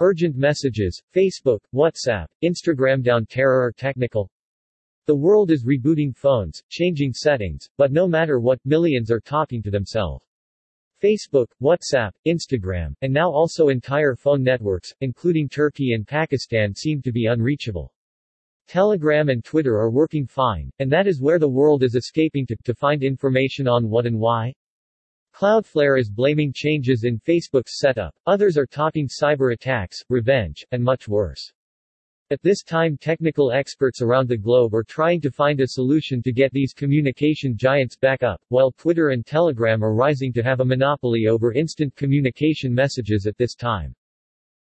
Urgent messages, Facebook, WhatsApp, Instagram down terror or technical. The world is rebooting phones, changing settings, but no matter what, millions are talking to themselves. Facebook, WhatsApp, Instagram, and now also entire phone networks, including Turkey and Pakistan seem to be unreachable. Telegram and Twitter are working fine, and that is where the world is escaping to, to find information on what and why. Cloudflare is blaming changes in Facebook's setup, others are talking cyber attacks, revenge, and much worse. At this time technical experts around the globe are trying to find a solution to get these communication giants back up, while Twitter and Telegram are rising to have a monopoly over instant communication messages at this time.